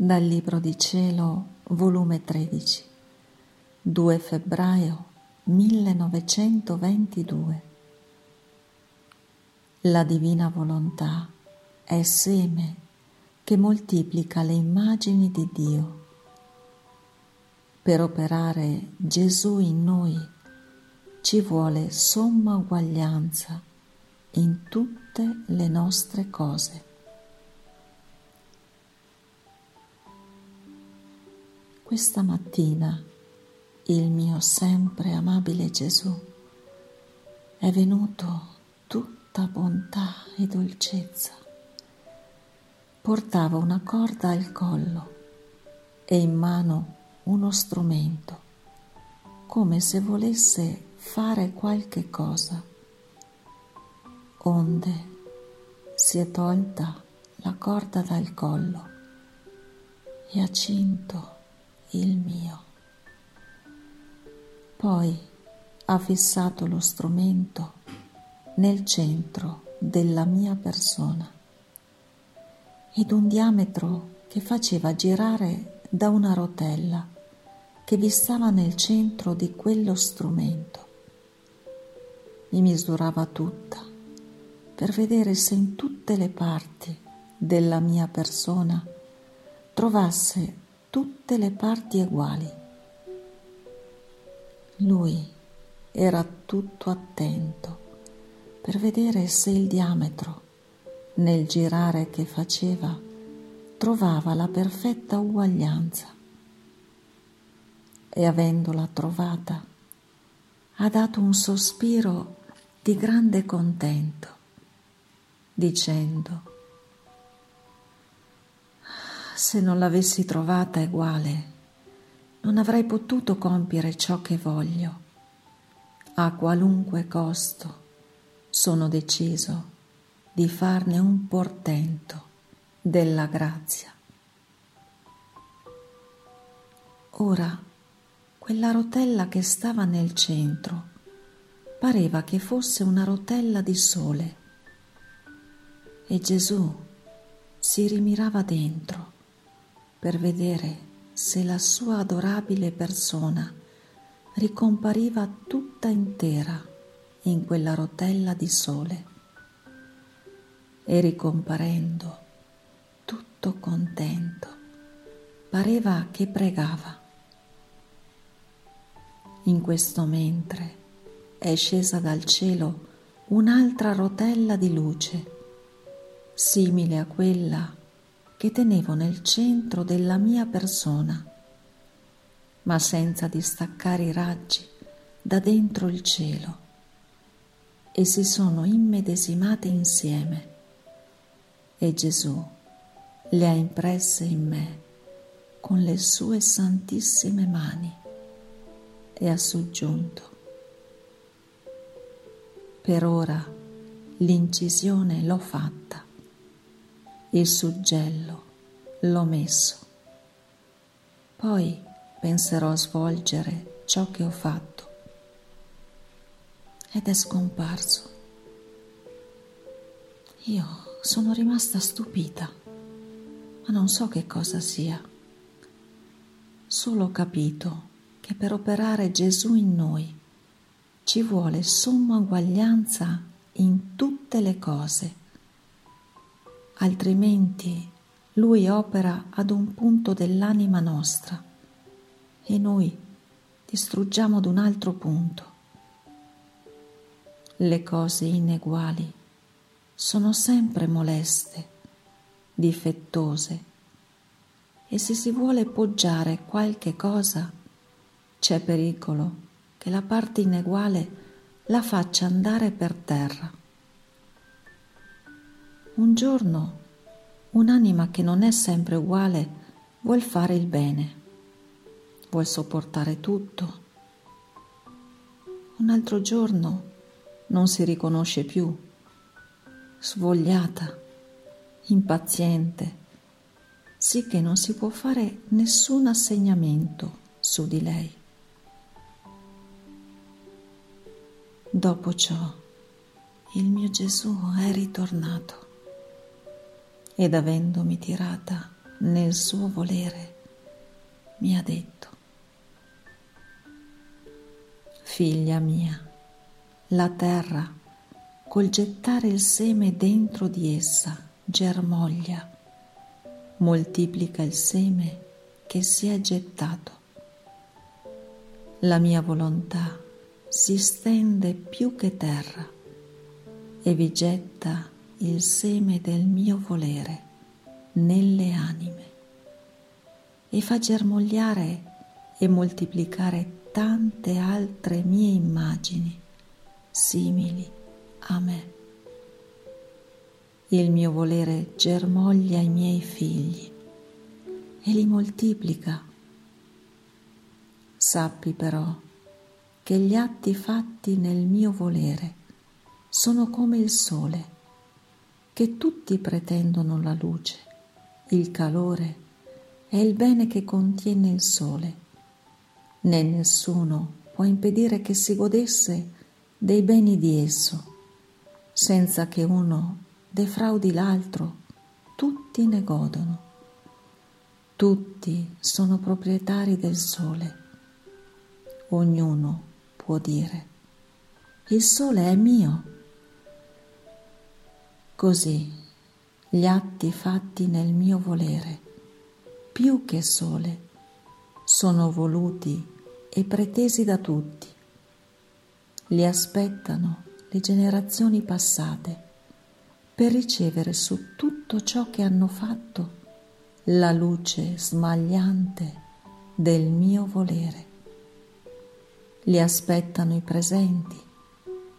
Dal Libro di Cielo, volume 13, 2 febbraio 1922. La divina volontà è seme che moltiplica le immagini di Dio. Per operare Gesù in noi ci vuole somma uguaglianza in tutte le nostre cose. Questa mattina il mio sempre amabile Gesù è venuto tutta bontà e dolcezza. Portava una corda al collo e in mano uno strumento, come se volesse fare qualche cosa. Onde si è tolta la corda dal collo e ha cinto il mio. Poi ha fissato lo strumento nel centro della mia persona ed un diametro che faceva girare da una rotella che vi stava nel centro di quello strumento. Mi misurava tutta per vedere se in tutte le parti della mia persona trovasse tutte le parti uguali. Lui era tutto attento per vedere se il diametro, nel girare che faceva, trovava la perfetta uguaglianza. E avendola trovata, ha dato un sospiro di grande contento, dicendo se non l'avessi trovata uguale, non avrei potuto compiere ciò che voglio. A qualunque costo sono deciso di farne un portento della grazia. Ora, quella rotella che stava nel centro pareva che fosse una rotella di sole e Gesù si rimirava dentro per vedere se la sua adorabile persona ricompariva tutta intera in quella rotella di sole e ricomparendo tutto contento pareva che pregava. In questo mentre è scesa dal cielo un'altra rotella di luce, simile a quella che tenevo nel centro della mia persona, ma senza distaccare i raggi da dentro il cielo, e si sono immedesimate insieme, e Gesù le ha impresse in me con le sue santissime mani e ha soggiunto. Per ora l'incisione l'ho fatta il suggello l'ho messo. Poi penserò a svolgere ciò che ho fatto. Ed è scomparso. Io sono rimasta stupita, ma non so che cosa sia. Solo ho capito che per operare Gesù in noi ci vuole somma uguaglianza in tutte le cose altrimenti lui opera ad un punto dell'anima nostra e noi distruggiamo ad un altro punto. Le cose ineguali sono sempre moleste, difettose e se si vuole poggiare qualche cosa c'è pericolo che la parte ineguale la faccia andare per terra. Un giorno un'anima che non è sempre uguale vuol fare il bene, vuol sopportare tutto. Un altro giorno non si riconosce più, svogliata, impaziente, sì che non si può fare nessun assegnamento su di lei. Dopo ciò il mio Gesù è ritornato ed avendomi tirata nel suo volere, mi ha detto, figlia mia, la terra, col gettare il seme dentro di essa, germoglia, moltiplica il seme che si è gettato. La mia volontà si stende più che terra e vi getta il seme del mio volere nelle anime e fa germogliare e moltiplicare tante altre mie immagini simili a me. Il mio volere germoglia i miei figli e li moltiplica. Sappi però che gli atti fatti nel mio volere sono come il sole, che tutti pretendono la luce, il calore e il bene che contiene il sole, né nessuno può impedire che si godesse dei beni di esso, senza che uno defraudi l'altro, tutti ne godono. Tutti sono proprietari del sole. Ognuno può dire, il sole è mio. Così gli atti fatti nel mio volere, più che sole, sono voluti e pretesi da tutti. Li aspettano le generazioni passate per ricevere su tutto ciò che hanno fatto la luce smagliante del mio volere. Li aspettano i presenti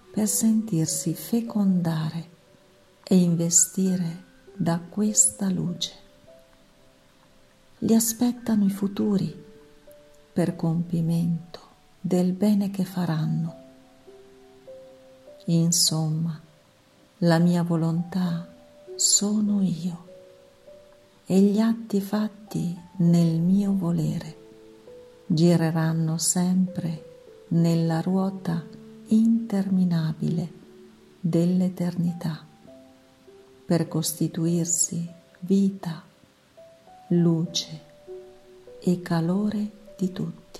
per sentirsi fecondare e investire da questa luce. Li aspettano i futuri per compimento del bene che faranno. Insomma, la mia volontà sono io e gli atti fatti nel mio volere gireranno sempre nella ruota interminabile dell'eternità per costituirsi vita, luce e calore di tutti.